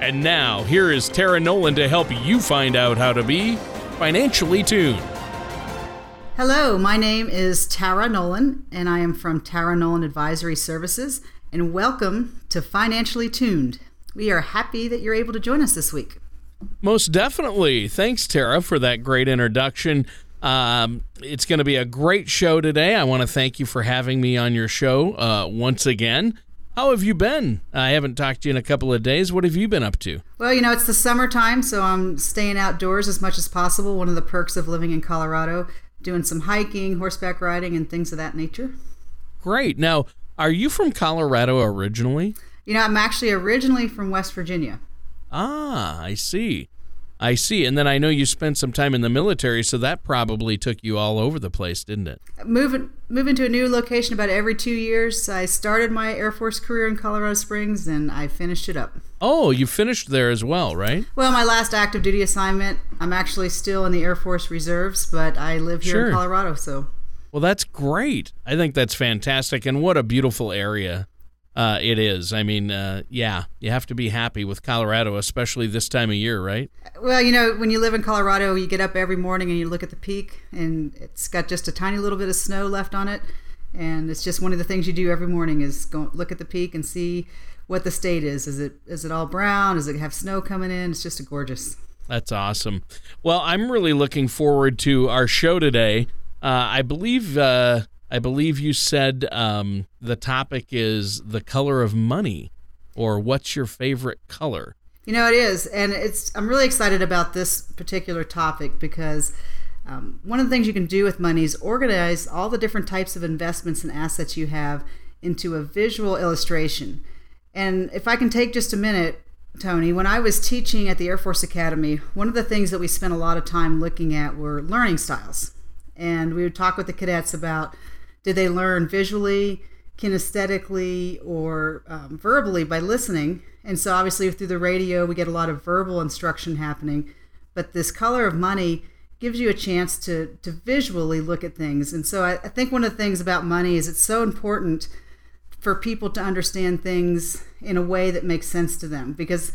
And now, here is Tara Nolan to help you find out how to be financially tuned. Hello, my name is Tara Nolan, and I am from Tara Nolan Advisory Services, and welcome to Financially Tuned. We are happy that you're able to join us this week. Most definitely. Thanks, Tara, for that great introduction. Um, it's going to be a great show today. I want to thank you for having me on your show uh, once again. How have you been? I haven't talked to you in a couple of days. What have you been up to? Well, you know, it's the summertime, so I'm staying outdoors as much as possible. One of the perks of living in Colorado, doing some hiking, horseback riding, and things of that nature. Great. Now, are you from Colorado originally? You know, I'm actually originally from West Virginia. Ah, I see. I see. And then I know you spent some time in the military, so that probably took you all over the place, didn't it? Moving moving to a new location about every two years. I started my Air Force career in Colorado Springs, and I finished it up. Oh, you finished there as well, right? Well, my last active duty assignment, I'm actually still in the Air Force Reserves, but I live here Sure. in Colorado, so Well, that's great. I think that's fantastic, and what a beautiful area uh, it is. I mean, uh, yeah, you have to be happy with Colorado, especially this time of year, right? Well, you know, when you live in Colorado, you get up every morning and you look at the peak, and it's got just a tiny little bit of snow left on it, and it's just one of the things you do every morning is go look at the peak and see what the state is. Is it is it all brown? Does it have snow coming in? It's just a gorgeous. That's awesome. Well, I'm really looking forward to our show today. Uh, I believe uh, I believe you said um, the topic is the color of money, or what's your favorite color? You know, it is, and it's. I'm really excited about this particular topic because um, one of the things you can do with money is organize all the different types of investments and assets you have into a visual illustration. And if I can take just a minute, Tony, when I was teaching at the Air Force Academy, one of the things that we spent a lot of time looking at were learning styles. And we would talk with the cadets about did they learn visually, kinesthetically, or um, verbally by listening. And so, obviously, through the radio, we get a lot of verbal instruction happening. But this color of money gives you a chance to, to visually look at things. And so, I, I think one of the things about money is it's so important for people to understand things in a way that makes sense to them because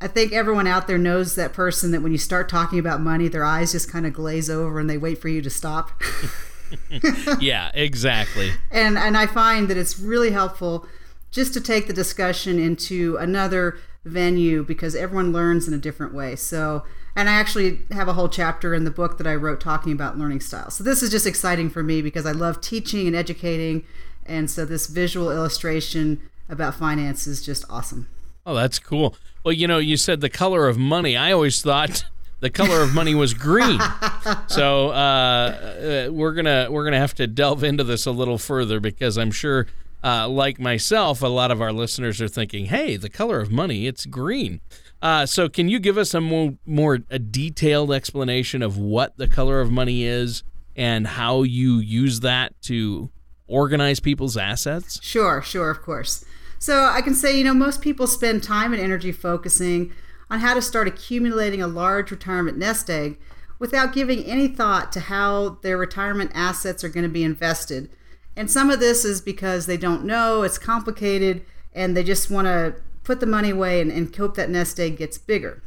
I think everyone out there knows that person that when you start talking about money, their eyes just kind of glaze over and they wait for you to stop. yeah, exactly. and and I find that it's really helpful just to take the discussion into another venue because everyone learns in a different way. So, and I actually have a whole chapter in the book that I wrote talking about learning styles. So this is just exciting for me because I love teaching and educating, and so this visual illustration about finance is just awesome. Oh, that's cool. Well, you know, you said the color of money. I always thought the color of money was green. so uh, uh, we're gonna we're gonna have to delve into this a little further because I'm sure, uh, like myself, a lot of our listeners are thinking, "Hey, the color of money, it's green." Uh, so can you give us a more more a detailed explanation of what the color of money is and how you use that to organize people's assets? Sure, sure, of course. So I can say, you know, most people spend time and energy focusing on how to start accumulating a large retirement nest egg without giving any thought to how their retirement assets are going to be invested. And some of this is because they don't know, it's complicated, and they just want to put the money away and, and hope that nest egg gets bigger.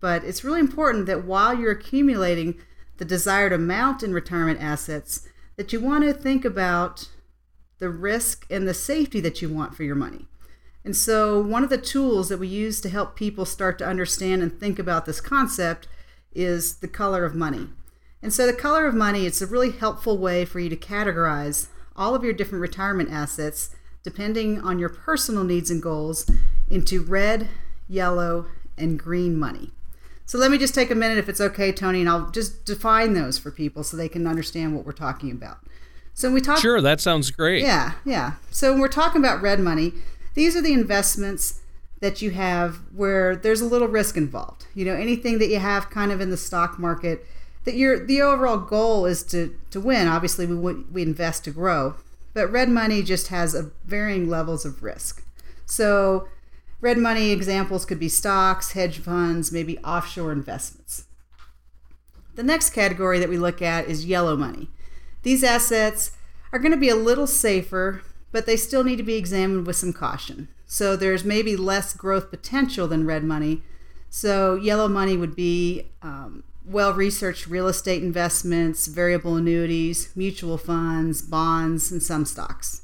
But it's really important that while you're accumulating the desired amount in retirement assets, that you want to think about the risk and the safety that you want for your money. And so, one of the tools that we use to help people start to understand and think about this concept is the color of money. And so, the color of money, it's a really helpful way for you to categorize all of your different retirement assets depending on your personal needs and goals into red, yellow, and green money. So let me just take a minute, if it's okay, Tony, and I'll just define those for people so they can understand what we're talking about. So when we talk, Sure, that sounds great. yeah, yeah. So when we're talking about red money, these are the investments that you have where there's a little risk involved. You know, anything that you have kind of in the stock market that your the overall goal is to to win. Obviously, we we invest to grow, but red money just has a varying levels of risk. So, red money examples could be stocks, hedge funds, maybe offshore investments. The next category that we look at is yellow money. These assets are going to be a little safer, but they still need to be examined with some caution. So there's maybe less growth potential than red money. So yellow money would be um, well researched real estate investments, variable annuities, mutual funds, bonds, and some stocks.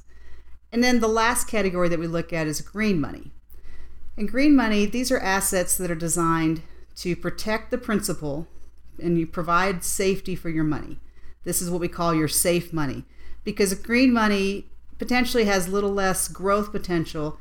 And then the last category that we look at is green money. In green money, these are assets that are designed to protect the principal and you provide safety for your money. This is what we call your safe money because green money potentially has little less growth potential,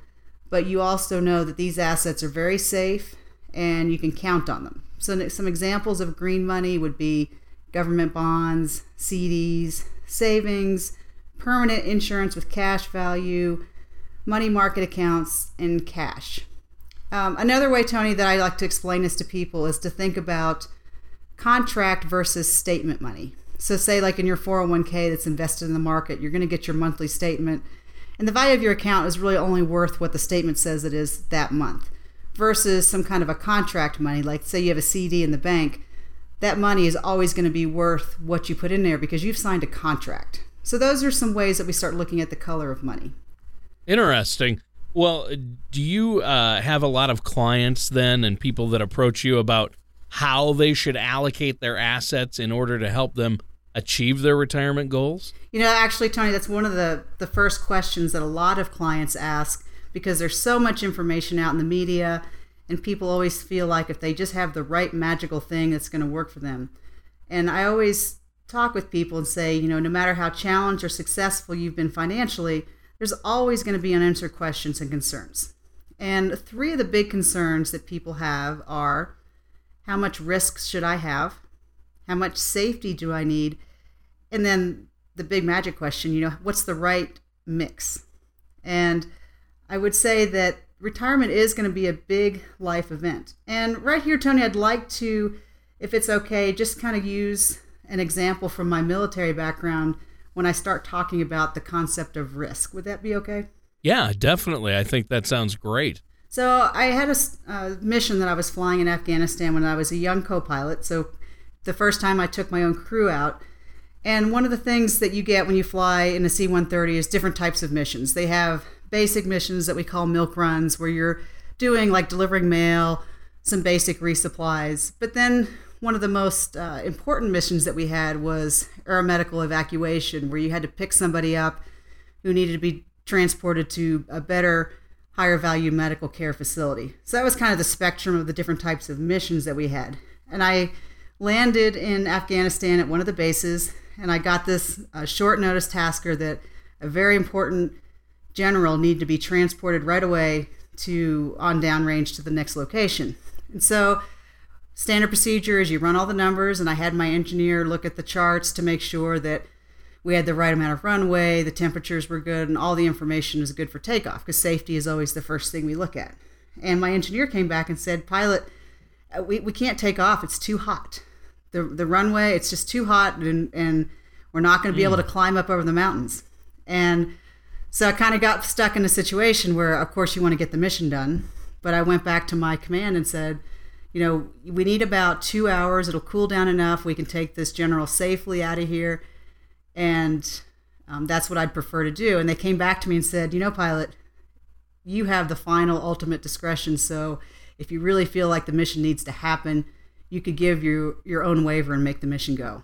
but you also know that these assets are very safe and you can count on them. So, some examples of green money would be government bonds, CDs, savings, permanent insurance with cash value, money market accounts, and cash. Um, another way, Tony, that I like to explain this to people is to think about contract versus statement money. So, say, like in your 401k that's invested in the market, you're going to get your monthly statement, and the value of your account is really only worth what the statement says it is that month versus some kind of a contract money. Like, say you have a CD in the bank, that money is always going to be worth what you put in there because you've signed a contract. So, those are some ways that we start looking at the color of money. Interesting. Well, do you uh, have a lot of clients then and people that approach you about how they should allocate their assets in order to help them achieve their retirement goals? You know, actually, Tony, that's one of the, the first questions that a lot of clients ask because there's so much information out in the media, and people always feel like if they just have the right magical thing, it's going to work for them. And I always talk with people and say, you know, no matter how challenged or successful you've been financially, there's always going to be unanswered questions and concerns. And three of the big concerns that people have are how much risk should I have? How much safety do I need? And then the big magic question, you know, what's the right mix? And I would say that retirement is going to be a big life event. And right here, Tony, I'd like to, if it's okay, just kind of use an example from my military background when I start talking about the concept of risk. Would that be okay? Yeah, definitely. I think that sounds great. So I had a uh, mission that I was flying in Afghanistan when I was a young co-pilot. So the first time I took my own crew out. And one of the things that you get when you fly in a C 130 is different types of missions. They have basic missions that we call milk runs, where you're doing like delivering mail, some basic resupplies. But then one of the most uh, important missions that we had was aeromedical evacuation, where you had to pick somebody up who needed to be transported to a better, higher value medical care facility. So that was kind of the spectrum of the different types of missions that we had. And I landed in Afghanistan at one of the bases, and I got this uh, short notice tasker that a very important general needed to be transported right away to on downrange to the next location. And so standard procedure is you run all the numbers and I had my engineer look at the charts to make sure that we had the right amount of runway, the temperatures were good, and all the information was good for takeoff because safety is always the first thing we look at. And my engineer came back and said, Pilot, uh, we, we can't take off. It's too hot. The, the runway, it's just too hot, and, and we're not going to be mm. able to climb up over the mountains. And so I kind of got stuck in a situation where, of course, you want to get the mission done. But I went back to my command and said, you know, we need about two hours. It'll cool down enough. We can take this general safely out of here. And um, that's what I'd prefer to do. And they came back to me and said, you know, pilot, you have the final ultimate discretion. So if you really feel like the mission needs to happen, you could give your, your own waiver and make the mission go.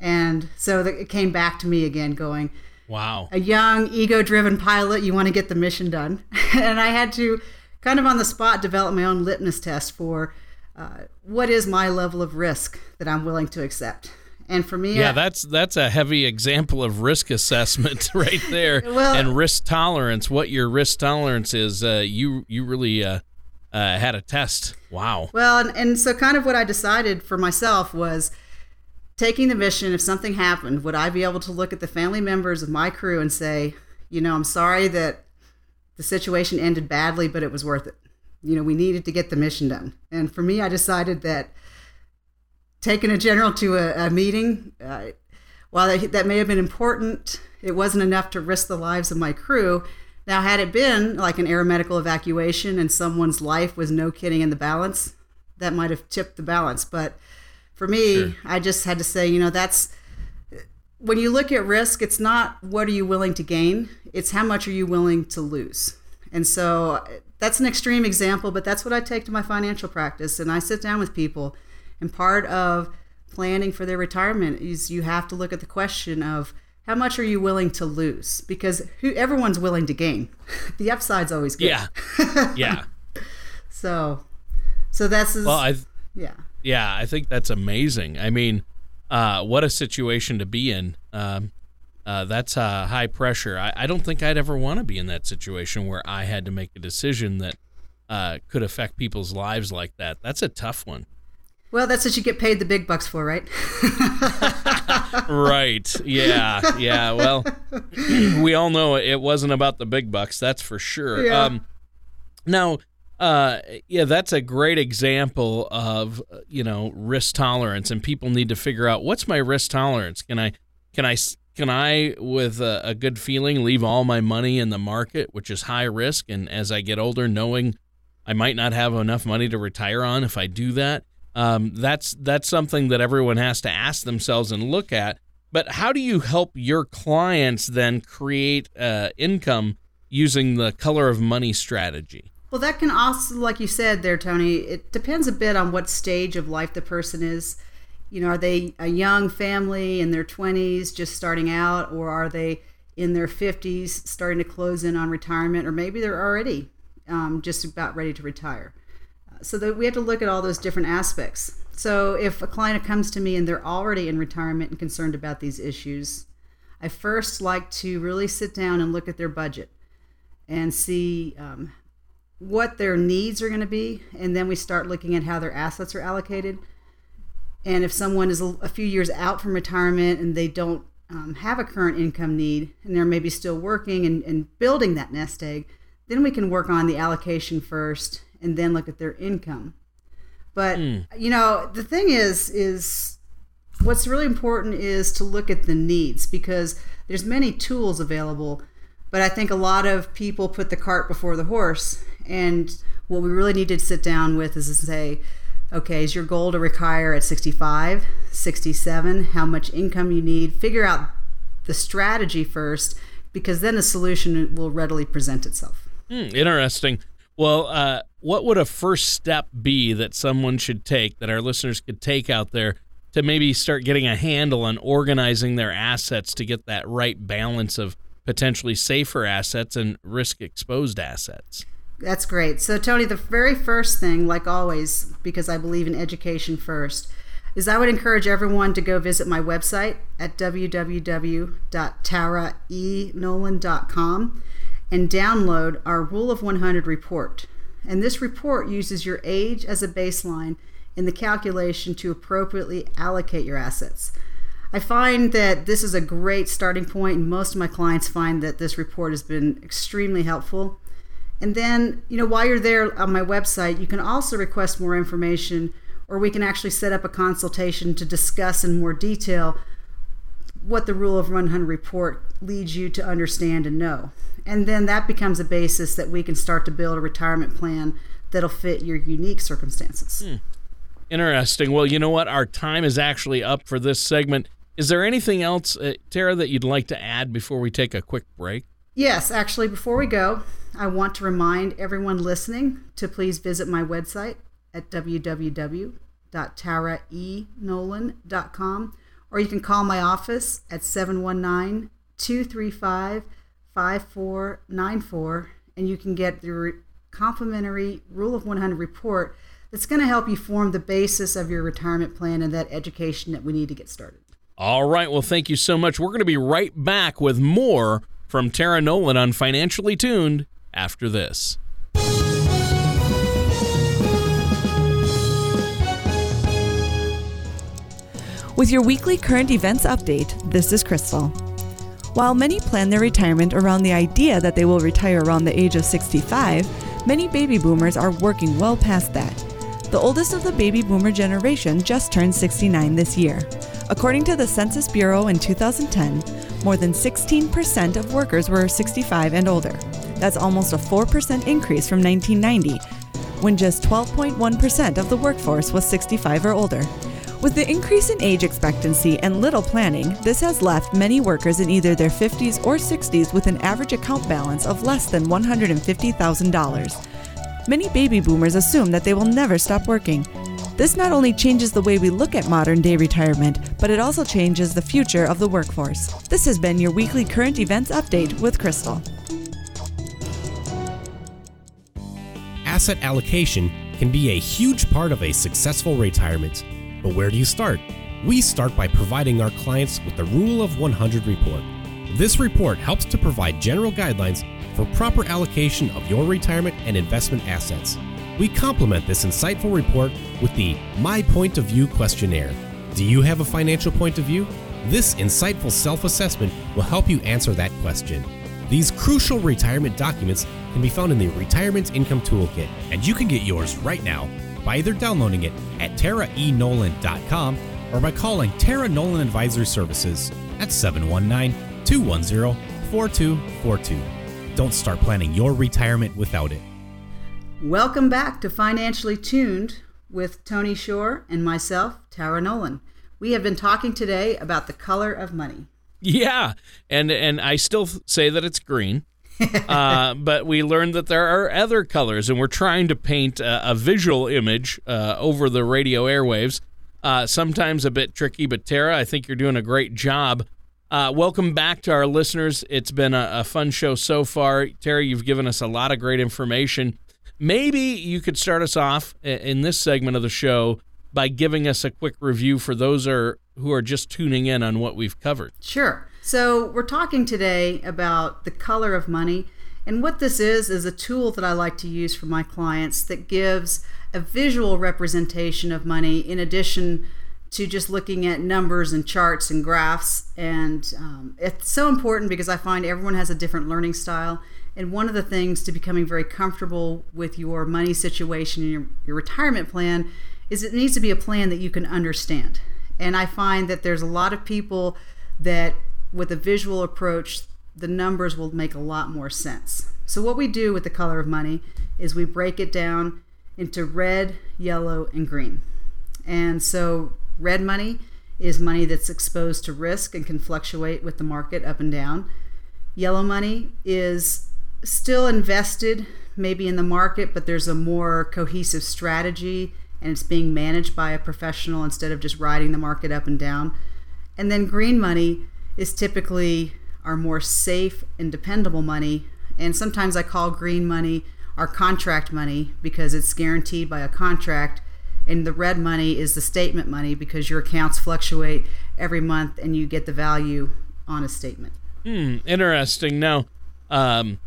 And so the, it came back to me again, going, Wow. A young, ego driven pilot, you want to get the mission done. and I had to kind of on the spot develop my own litmus test for uh, what is my level of risk that I'm willing to accept. And for me, yeah, I, that's that's a heavy example of risk assessment right there, well, and risk tolerance. What your risk tolerance is, uh, you you really uh, uh, had a test. Wow. Well, and, and so kind of what I decided for myself was taking the mission, if something happened, would I be able to look at the family members of my crew and say, you know, I'm sorry that the situation ended badly, but it was worth it. You know, we needed to get the mission done. And for me, I decided that taking a general to a, a meeting, uh, while that, that may have been important, it wasn't enough to risk the lives of my crew. Now, had it been like an air medical evacuation and someone's life was no kidding in the balance, that might have tipped the balance. But for me, sure. I just had to say, you know, that's when you look at risk, it's not what are you willing to gain, it's how much are you willing to lose. And so that's an extreme example, but that's what I take to my financial practice. And I sit down with people, and part of planning for their retirement is you have to look at the question of how much are you willing to lose? Because who, everyone's willing to gain. the upside's always good. Yeah. Yeah. so, so that's well, I yeah. Yeah, I think that's amazing. I mean, uh, what a situation to be in. Um, uh, that's uh, high pressure. I, I, don't think I'd ever want to be in that situation where I had to make a decision that uh, could affect people's lives like that. That's a tough one. Well, that's what you get paid the big bucks for, right? right. Yeah. Yeah. Well, we all know it wasn't about the big bucks. That's for sure. Yeah. Um, now, uh, yeah, that's a great example of you know risk tolerance, and people need to figure out what's my risk tolerance. Can I, can I can I, with a, a, good feeling, leave all my money in the market, which is high risk? And as I get older, knowing I might not have enough money to retire on if I do that, um, that's that's something that everyone has to ask themselves and look at. But how do you help your clients then create uh, income using the color of money strategy? Well, that can also, like you said there, Tony, it depends a bit on what stage of life the person is you know, are they a young family in their 20s just starting out, or are they in their 50s starting to close in on retirement, or maybe they're already um, just about ready to retire? So that we have to look at all those different aspects. So if a client comes to me and they're already in retirement and concerned about these issues, I first like to really sit down and look at their budget and see um, what their needs are going to be, and then we start looking at how their assets are allocated and if someone is a, a few years out from retirement and they don't um, have a current income need and they're maybe still working and, and building that nest egg, then we can work on the allocation first and then look at their income. But mm. you know, the thing is, is what's really important is to look at the needs because there's many tools available. But I think a lot of people put the cart before the horse. And what we really need to sit down with is to say, okay, is your goal to retire at 65, 67? How much income you need? Figure out the strategy first because then a solution will readily present itself. Hmm, interesting. Well, uh, what would a first step be that someone should take, that our listeners could take out there to maybe start getting a handle on organizing their assets to get that right balance of potentially safer assets and risk exposed assets? That's great. So, Tony, the very first thing, like always, because I believe in education first, is I would encourage everyone to go visit my website at www.taraenolan.com and download our Rule of 100 report. And this report uses your age as a baseline in the calculation to appropriately allocate your assets. I find that this is a great starting point, and most of my clients find that this report has been extremely helpful. And then, you know, while you're there on my website, you can also request more information, or we can actually set up a consultation to discuss in more detail what the Rule of 100 report leads you to understand and know. And then that becomes a basis that we can start to build a retirement plan that'll fit your unique circumstances. Hmm. Interesting. Well, you know what? Our time is actually up for this segment. Is there anything else, uh, Tara, that you'd like to add before we take a quick break? Yes, actually, before we go, I want to remind everyone listening to please visit my website at www.taraenolan.com or you can call my office at 719 235 5494 and you can get the complimentary Rule of 100 report that's going to help you form the basis of your retirement plan and that education that we need to get started. All right. Well, thank you so much. We're going to be right back with more from Tara Nolan on Financially Tuned after this. With your weekly current events update, this is Crystal. While many plan their retirement around the idea that they will retire around the age of 65, Many baby boomers are working well past that. The oldest of the baby boomer generation just turned 69 this year. According to the Census Bureau in 2010, more than 16% of workers were 65 and older. That's almost a 4% increase from 1990, when just 12.1% of the workforce was 65 or older. With the increase in age expectancy and little planning, this has left many workers in either their 50s or 60s with an average account balance of less than $150,000. Many baby boomers assume that they will never stop working. This not only changes the way we look at modern day retirement, but it also changes the future of the workforce. This has been your weekly current events update with Crystal. Asset allocation can be a huge part of a successful retirement. But where do you start? We start by providing our clients with the Rule of 100 report. This report helps to provide general guidelines for proper allocation of your retirement and investment assets. We complement this insightful report with the My Point of View questionnaire. Do you have a financial point of view? This insightful self assessment will help you answer that question. These crucial retirement documents can be found in the Retirement Income Toolkit, and you can get yours right now by either downloading it at taraenolan.com or by calling Tara Nolan Advisory Services at 719 210 4242. Don't start planning your retirement without it. Welcome back to Financially Tuned with Tony Shore and myself, Tara Nolan. We have been talking today about the color of money. Yeah, and and I still say that it's green. uh, but we learned that there are other colors, and we're trying to paint a, a visual image uh, over the radio airwaves. Uh, sometimes a bit tricky, but Tara, I think you're doing a great job uh, welcome back to our listeners. It's been a, a, fun show so far. Terry, you've given us a lot of great information. Maybe you could start us off in this segment of the show by giving us a quick review for those are, who are just tuning in on what we've covered. Sure. So, we're talking today about the color of money. And what this is, is a tool that I like to use for my clients that gives a visual representation of money in addition to just looking at numbers and charts and graphs. And um, it's so important because I find everyone has a different learning style. And one of the things to becoming very comfortable with your money situation and your, your retirement plan is it needs to be a plan that you can understand. And I find that there's a lot of people that, with a visual approach, the numbers will make a lot more sense. So, what we do with the color of money is we break it down into red, yellow, and green. And so, Red money is money that's exposed to risk and can fluctuate with the market up and down. Yellow money is still invested maybe in the market, but there's a more cohesive strategy and it's being managed by a professional instead of just riding the market up and down. And then green money is typically our more safe and dependable money. And sometimes I call green money our contract money because it's guaranteed by a contract and the red money is the statement money because your accounts fluctuate every month and you get the value on a statement. Hmm, interesting. Now, um,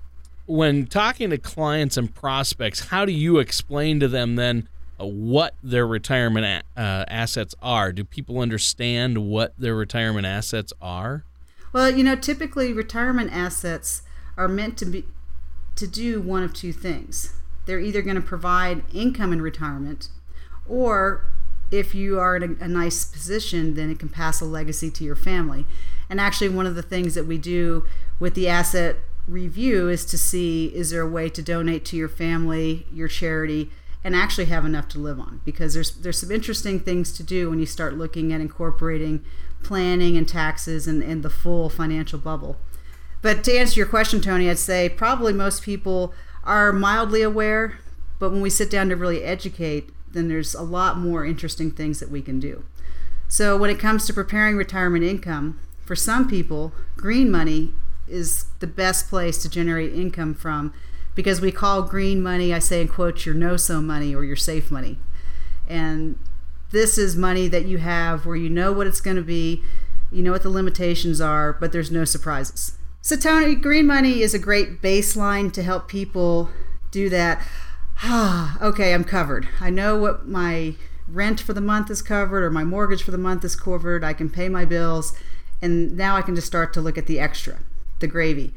when talking to clients and prospects, how do you explain to them then what their retirement a- uh, assets are? Do people understand what their retirement assets are? Well, you know, typically retirement assets are meant to be to do one of two things. They're either going to provide income in retirement or if you are in a, a, nice position, then it can pass a legacy to your family. And actually, one of the things that we do with the asset review is to see is there a way to donate to your family, your charity, and actually have enough to live on. Because there's there's some interesting things to do when you start looking at incorporating planning and taxes and, and the full financial bubble. But to answer your question, Tony, I'd say probably most people are mildly aware, but when we sit down to really educate, then there's a lot more interesting things that we can do. So, when it comes to preparing retirement income, for some people, green money is the best place to generate income from because we call green money, I say in quotes, your no so money or your safe money. And this is money that you have where you know what it's going to be, you know what the limitations are, but there's no surprises. So, Tony, green money is a great baseline to help people do that. okay, I'm covered. I know what my rent for the month is covered or my mortgage for the month is covered. I can pay my bills. And now I can just start to look at the extra, the gravy.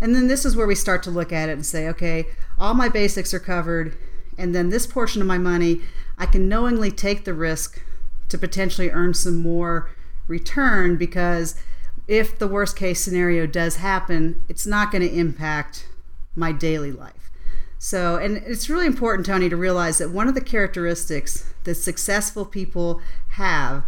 And then this is where we start to look at it and say, okay, all my basics are covered, and then this portion of my money, I can knowingly take the risk to potentially earn some more return because if the worst case scenario does happen, it's not going to impact my daily life. So, and it's really important, Tony, to realize that one of the characteristics that successful people have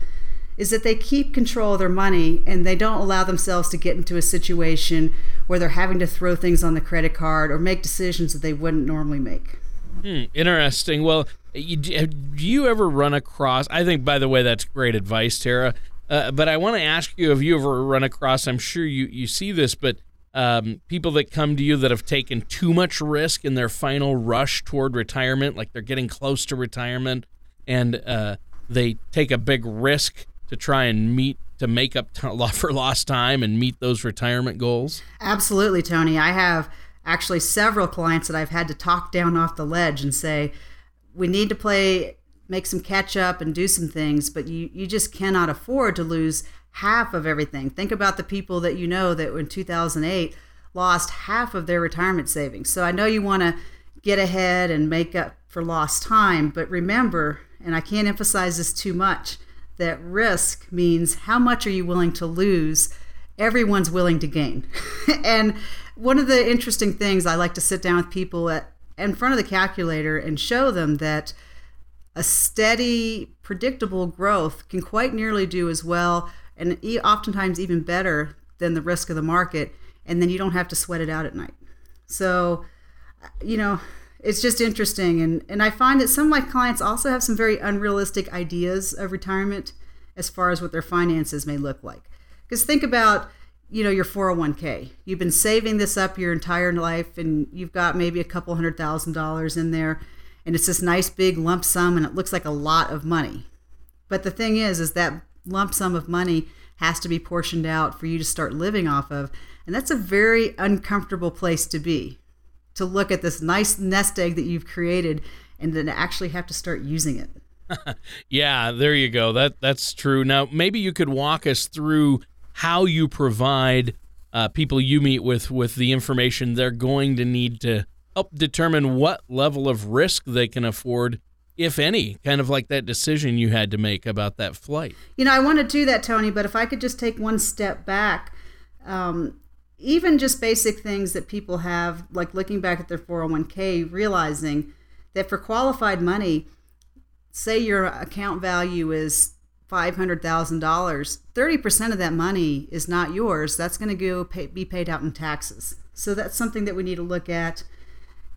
is that they keep control of their money and they don't allow themselves to get into a situation where they're having to throw things on the credit card or make decisions that they wouldn't normally make. Hmm, interesting. Well, you, do you ever run across? I think, by the way, that's great advice, Tara. Uh, but I want to ask you: Have you ever run across? I'm sure you you see this, but um, people that come to you that have taken too much risk in their final rush toward retirement, like they're getting close to retirement, and uh, they take a big risk to try and meet to make up for lost time and meet those retirement goals? Absolutely, Tony. I have actually several clients that I've had to talk down off the ledge and say, we need to play, make some catch up and do some things, but you, you just cannot afford to lose half of everything. Think about the people that you know that in 2008 lost half of their retirement savings. So I know you want to get ahead and make up for lost time, but remember, and I can't emphasize this too much, that risk means how much are you willing to lose? Everyone's willing to gain. and one of the interesting things I like to sit down with people at in front of the calculator and show them that a steady, predictable growth can quite nearly do as well and oftentimes even better than the risk of the market. And then you don't have to sweat it out at night. So, you know, it's just interesting and and I find that some of my clients also have some very unrealistic ideas of retirement as far as what their finances may look like. Because think about you know your 401k. You've been saving this up your entire life and you've got maybe a couple hundred thousand dollars in there and it's this nice big lump sum and it looks like a lot of money. But the thing is is that lump sum of money has to be portioned out for you to start living off of and that's a very uncomfortable place to be to look at this nice nest egg that you've created and then actually have to start using it. yeah, there you go. That that's true. Now, maybe you could walk us through how you provide uh, people you meet with with the information they're going to need to help determine what level of risk they can afford if any, kind of like that decision you had to make about that flight. You know, I want to do that, Tony, but if I could just take one step back, um, even just basic things that people have, like looking back at their 401k, realizing that for qualified money, say your account value is $500,000, 30% of that money is not yours. That's going to go pay, be paid out in taxes. So that's something that we need to look at.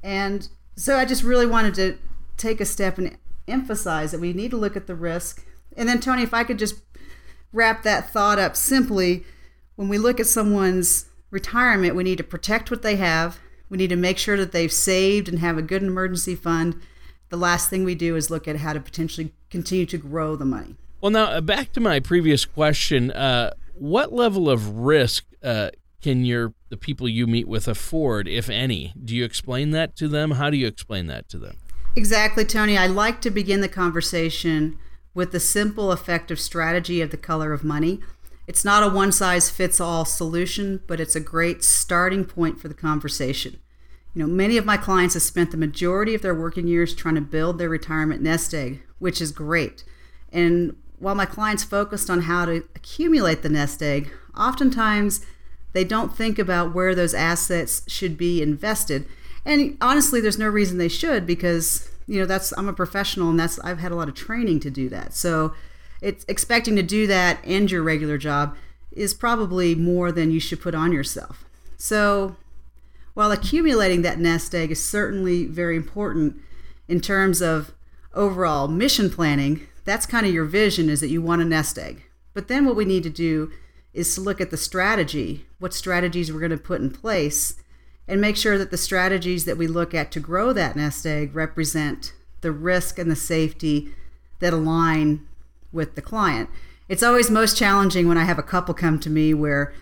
And so I just really wanted to take a step and emphasize that we need to look at the risk. And then, Tony, if I could just wrap that thought up simply, when we look at someone's retirement, we need to protect what they have. We need to make sure that they've saved and have a good emergency fund. The last thing we do is look at how to potentially continue to grow the money. Well, now uh, back to my previous question: uh, What level of risk uh, can your the people you meet with afford, if any? Do you explain that to them? How do you explain that to them? Exactly, Tony. I like to begin the conversation with the simple, effective strategy of the color of money. It's not a one size fits all solution, but it's a great starting point for the conversation. You know, many of my clients have spent the majority of their working years trying to build their retirement nest egg, which is great. And while my clients focused on how to accumulate the nest egg, oftentimes they don't think about where those assets should be invested. And honestly, there's no reason they should because, you know, that's I'm a professional and that's I've had a lot of training to do that. So it's expecting to do that and your regular job is probably more than you should put on yourself. So, while accumulating that nest egg is certainly very important in terms of overall mission planning, that's kind of your vision is that you want a nest egg. But then what we need to do is to look at the strategy, what strategies we're going to put in place, and make sure that the strategies that we look at to grow that nest egg represent the risk and the safety that align with the client. It's always most challenging when I have a couple come to me where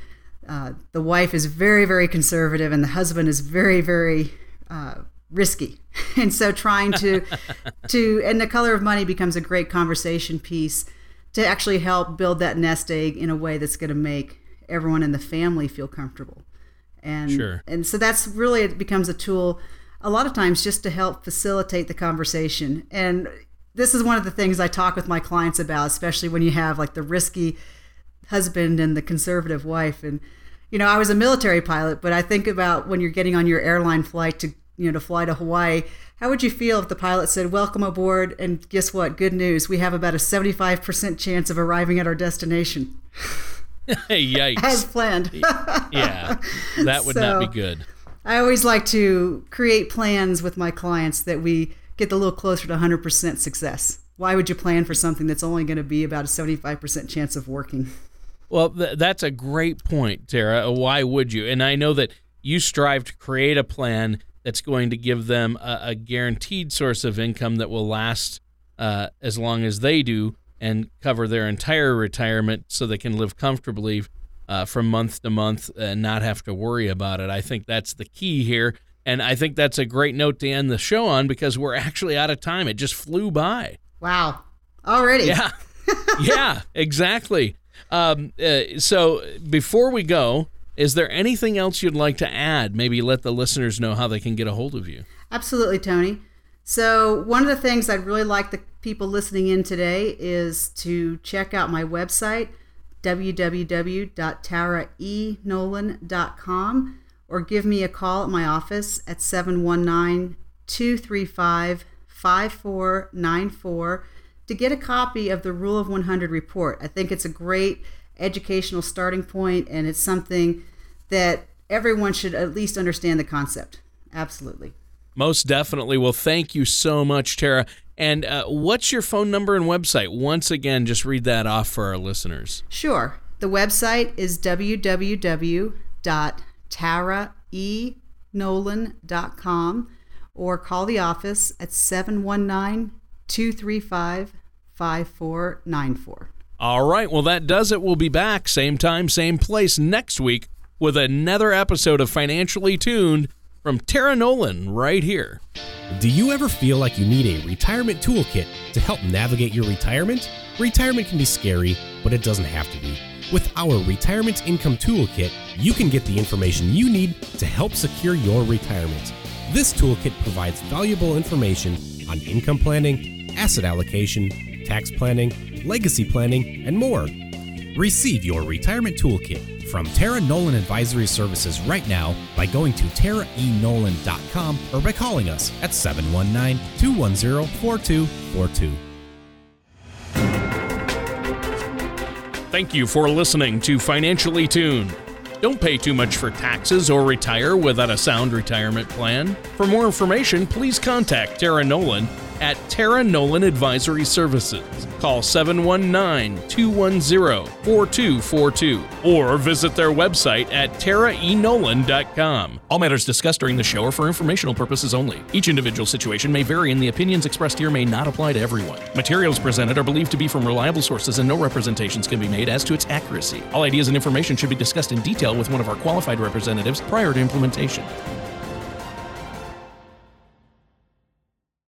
uh, the wife is very, very conservative and the husband is very, very uh, risky. And so trying to, to, and the color of money becomes a great conversation piece to actually help build that nest egg in a way that's going to make everyone in the family feel comfortable. And, sure. and so that's really, it becomes a tool a lot of times just to help facilitate the conversation. And this is one of the things I talk with my clients about, especially when you have like the risky husband and the conservative wife. And, you know, I was a military pilot, but I think about when you're getting on your airline flight to, you know, to fly to Hawaii, how would you feel if the pilot said, Welcome aboard, and guess what? Good news. We have about a 75% chance of arriving at our destination. Yikes. As planned. yeah, that would so, not be good. I always like to create plans with my clients that we get a little closer to 100% success. Why would you plan for something that's only going to be about a 75% chance of working? Well, th- that's a great point, Tara. Why would you? And I know that you strive to create a plan that's going to give them a, a guaranteed source of income that will last uh, as long as they do and cover their entire retirement so they can live comfortably uh, from month to month and not have to worry about it. I think that's the key here. And I think that's a great note to end the show on because we're actually out of time. It just flew by. Wow. Already. Yeah. yeah, exactly. Um, uh, so before we go, is there anything else you'd like to add? Maybe let the listeners know how they can get a hold of you. Absolutely, Tony. So, one of the things I'd really like the people listening in today is to check out my website, www.taraenolan.com, or give me a call at my office at 719 235 5494 to get a copy of the Rule of 100 report. I think it's a great educational starting point and it's something that everyone should at least understand the concept. Absolutely. Most definitely. Well, thank you so much, Tara. And uh, what's your phone number and website? Once again, just read that off for our listeners. Sure. The website is www.taraenolan.com or call the office at 719 235 5494. All right. Well, that does it. We'll be back same time, same place next week with another episode of Financially Tuned from Tara Nolan right here. Do you ever feel like you need a retirement toolkit to help navigate your retirement? Retirement can be scary, but it doesn't have to be. With our Retirement Income Toolkit, you can get the information you need to help secure your retirement. This toolkit provides valuable information on income planning, asset allocation, tax planning, legacy planning, and more. Receive your retirement toolkit from Tara Nolan Advisory Services right now by going to taraenolan.com or by calling us at 719 210 4242. Thank you for listening to Financially Tuned. Don't pay too much for taxes or retire without a sound retirement plan. For more information, please contact Tara Nolan at Tara Nolan Advisory Services. Call 719 210 4242 or visit their website at taraenolan.com. All matters discussed during the show are for informational purposes only. Each individual situation may vary, and the opinions expressed here may not apply to everyone. Materials presented are believed to be from reliable sources, and no representations can be made as to its accuracy. All ideas and information should be discussed in detail with one of our qualified representatives prior to implementation.